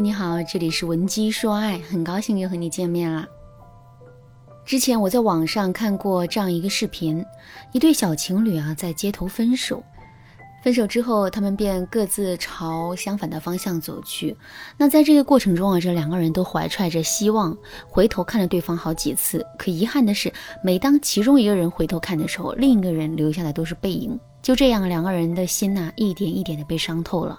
你好，这里是文姬说爱，很高兴又和你见面了。之前我在网上看过这样一个视频，一对小情侣啊在街头分手。分手之后，他们便各自朝相反的方向走去。那在这个过程中啊，这两个人都怀揣着希望，回头看了对方好几次。可遗憾的是，每当其中一个人回头看的时候，另一个人留下的都是背影。就这样，两个人的心呐，一点一点的被伤透了。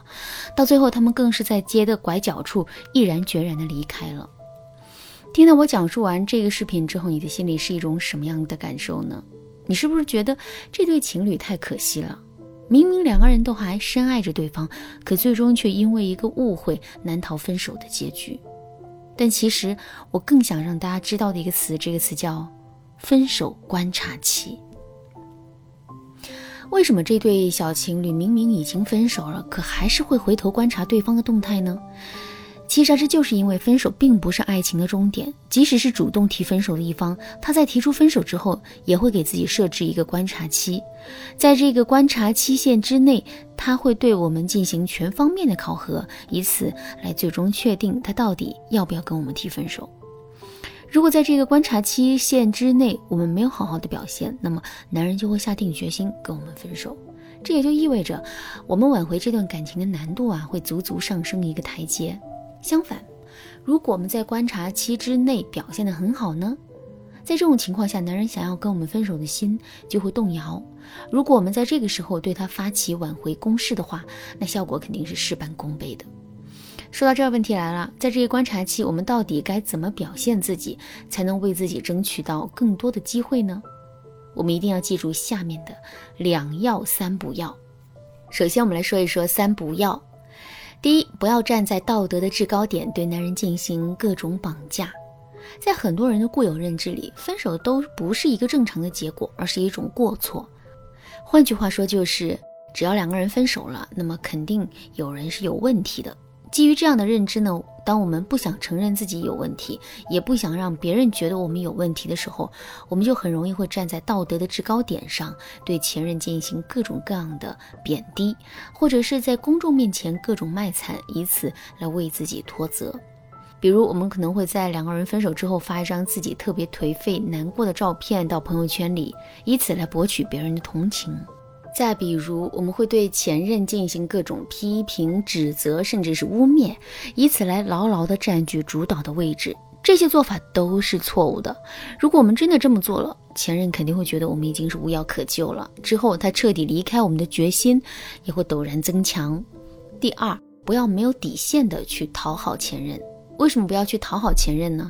到最后，他们更是在街的拐角处毅然决然的离开了。听到我讲述完这个视频之后，你的心里是一种什么样的感受呢？你是不是觉得这对情侣太可惜了？明明两个人都还深爱着对方，可最终却因为一个误会难逃分手的结局。但其实我更想让大家知道的一个词，这个词叫“分手观察期”。为什么这对小情侣明明已经分手了，可还是会回头观察对方的动态呢？其实这就是因为分手并不是爱情的终点，即使是主动提分手的一方，他在提出分手之后，也会给自己设置一个观察期，在这个观察期限之内，他会对我们进行全方面的考核，以此来最终确定他到底要不要跟我们提分手。如果在这个观察期限之内，我们没有好好的表现，那么男人就会下定决心跟我们分手，这也就意味着我们挽回这段感情的难度啊，会足足上升一个台阶。相反，如果我们在观察期之内表现得很好呢？在这种情况下，男人想要跟我们分手的心就会动摇。如果我们在这个时候对他发起挽回攻势的话，那效果肯定是事半功倍的。说到这儿，问题来了，在这一观察期，我们到底该怎么表现自己，才能为自己争取到更多的机会呢？我们一定要记住下面的两要三不要。首先，我们来说一说三不要。第一，不要站在道德的制高点对男人进行各种绑架。在很多人的固有认知里，分手都不是一个正常的结果，而是一种过错。换句话说，就是只要两个人分手了，那么肯定有人是有问题的。基于这样的认知呢，当我们不想承认自己有问题，也不想让别人觉得我们有问题的时候，我们就很容易会站在道德的制高点上，对前任进行各种各样的贬低，或者是在公众面前各种卖惨，以此来为自己脱责。比如，我们可能会在两个人分手之后发一张自己特别颓废、难过的照片到朋友圈里，以此来博取别人的同情。再比如，我们会对前任进行各种批评、指责，甚至是污蔑，以此来牢牢地占据主导的位置。这些做法都是错误的。如果我们真的这么做了，前任肯定会觉得我们已经是无药可救了。之后他彻底离开我们的决心也会陡然增强。第二，不要没有底线的去讨好前任。为什么不要去讨好前任呢？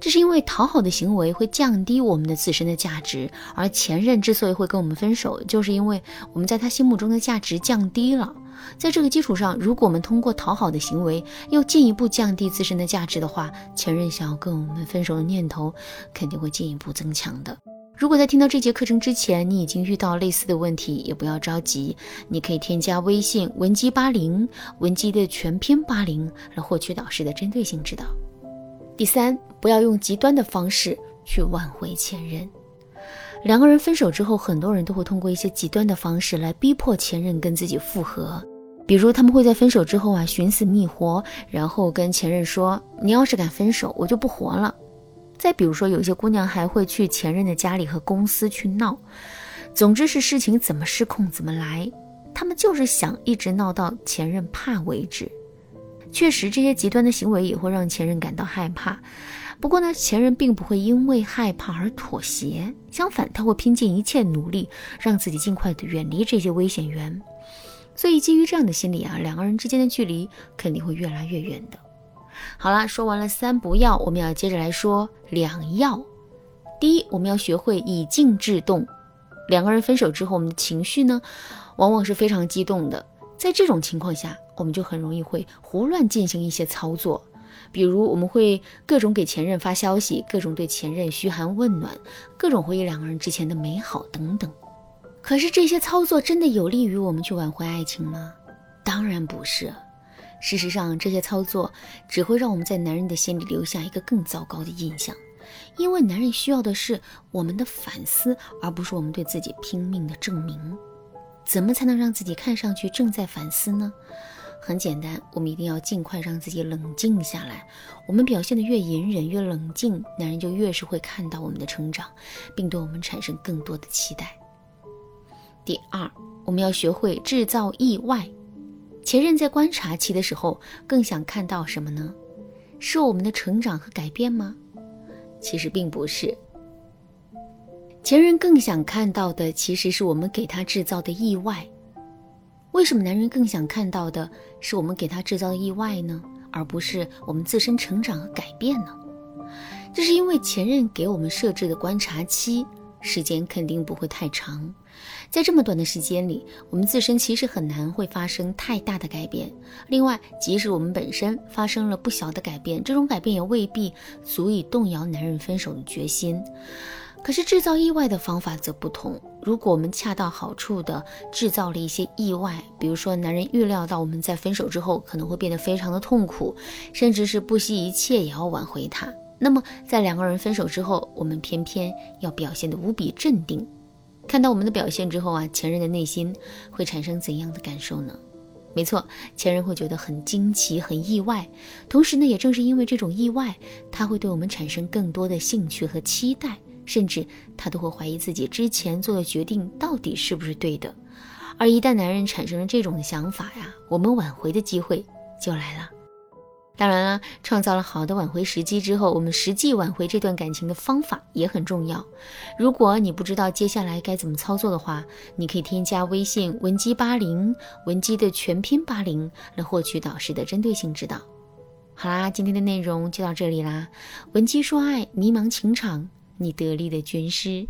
这是因为讨好的行为会降低我们的自身的价值，而前任之所以会跟我们分手，就是因为我们在他心目中的价值降低了。在这个基础上，如果我们通过讨好的行为又进一步降低自身的价值的话，前任想要跟我们分手的念头肯定会进一步增强的。如果在听到这节课程之前，你已经遇到类似的问题，也不要着急，你可以添加微信文姬八零，文姬的全拼八零，来获取导师的针对性指导。第三，不要用极端的方式去挽回前任。两个人分手之后，很多人都会通过一些极端的方式来逼迫前任跟自己复合，比如他们会在分手之后啊寻死觅活，然后跟前任说：“你要是敢分手，我就不活了。”再比如说，有些姑娘还会去前任的家里和公司去闹，总之是事情怎么失控怎么来，他们就是想一直闹到前任怕为止。确实，这些极端的行为也会让前任感到害怕。不过呢，前任并不会因为害怕而妥协，相反，他会拼尽一切努力让自己尽快的远离这些危险源。所以，基于这样的心理啊，两个人之间的距离肯定会越来越远的。好了，说完了三不要，我们要接着来说两要。第一，我们要学会以静制动。两个人分手之后，我们的情绪呢，往往是非常激动的。在这种情况下，我们就很容易会胡乱进行一些操作，比如我们会各种给前任发消息，各种对前任嘘寒问暖，各种回忆两个人之前的美好等等。可是这些操作真的有利于我们去挽回爱情吗？当然不是。事实上，这些操作只会让我们在男人的心里留下一个更糟糕的印象，因为男人需要的是我们的反思，而不是我们对自己拼命的证明。怎么才能让自己看上去正在反思呢？很简单，我们一定要尽快让自己冷静下来。我们表现得越隐忍、越冷静，男人就越是会看到我们的成长，并对我们产生更多的期待。第二，我们要学会制造意外。前任在观察期的时候，更想看到什么呢？是我们的成长和改变吗？其实并不是。前任更想看到的，其实是我们给他制造的意外。为什么男人更想看到的是我们给他制造的意外呢，而不是我们自身成长和改变呢？这是因为前任给我们设置的观察期时间肯定不会太长，在这么短的时间里，我们自身其实很难会发生太大的改变。另外，即使我们本身发生了不小的改变，这种改变也未必足以动摇男人分手的决心。可是制造意外的方法则不同。如果我们恰到好处的制造了一些意外，比如说男人预料到我们在分手之后可能会变得非常的痛苦，甚至是不惜一切也要挽回他，那么在两个人分手之后，我们偏偏要表现得无比镇定。看到我们的表现之后啊，前任的内心会产生怎样的感受呢？没错，前任会觉得很惊奇、很意外。同时呢，也正是因为这种意外，他会对我们产生更多的兴趣和期待。甚至他都会怀疑自己之前做的决定到底是不是对的，而一旦男人产生了这种想法呀，我们挽回的机会就来了。当然啦，创造了好的挽回时机之后，我们实际挽回这段感情的方法也很重要。如果你不知道接下来该怎么操作的话，你可以添加微信文姬八零，文姬的全拼八零，来获取导师的针对性指导。好啦，今天的内容就到这里啦，文姬说爱，迷茫情场。你得力的军师。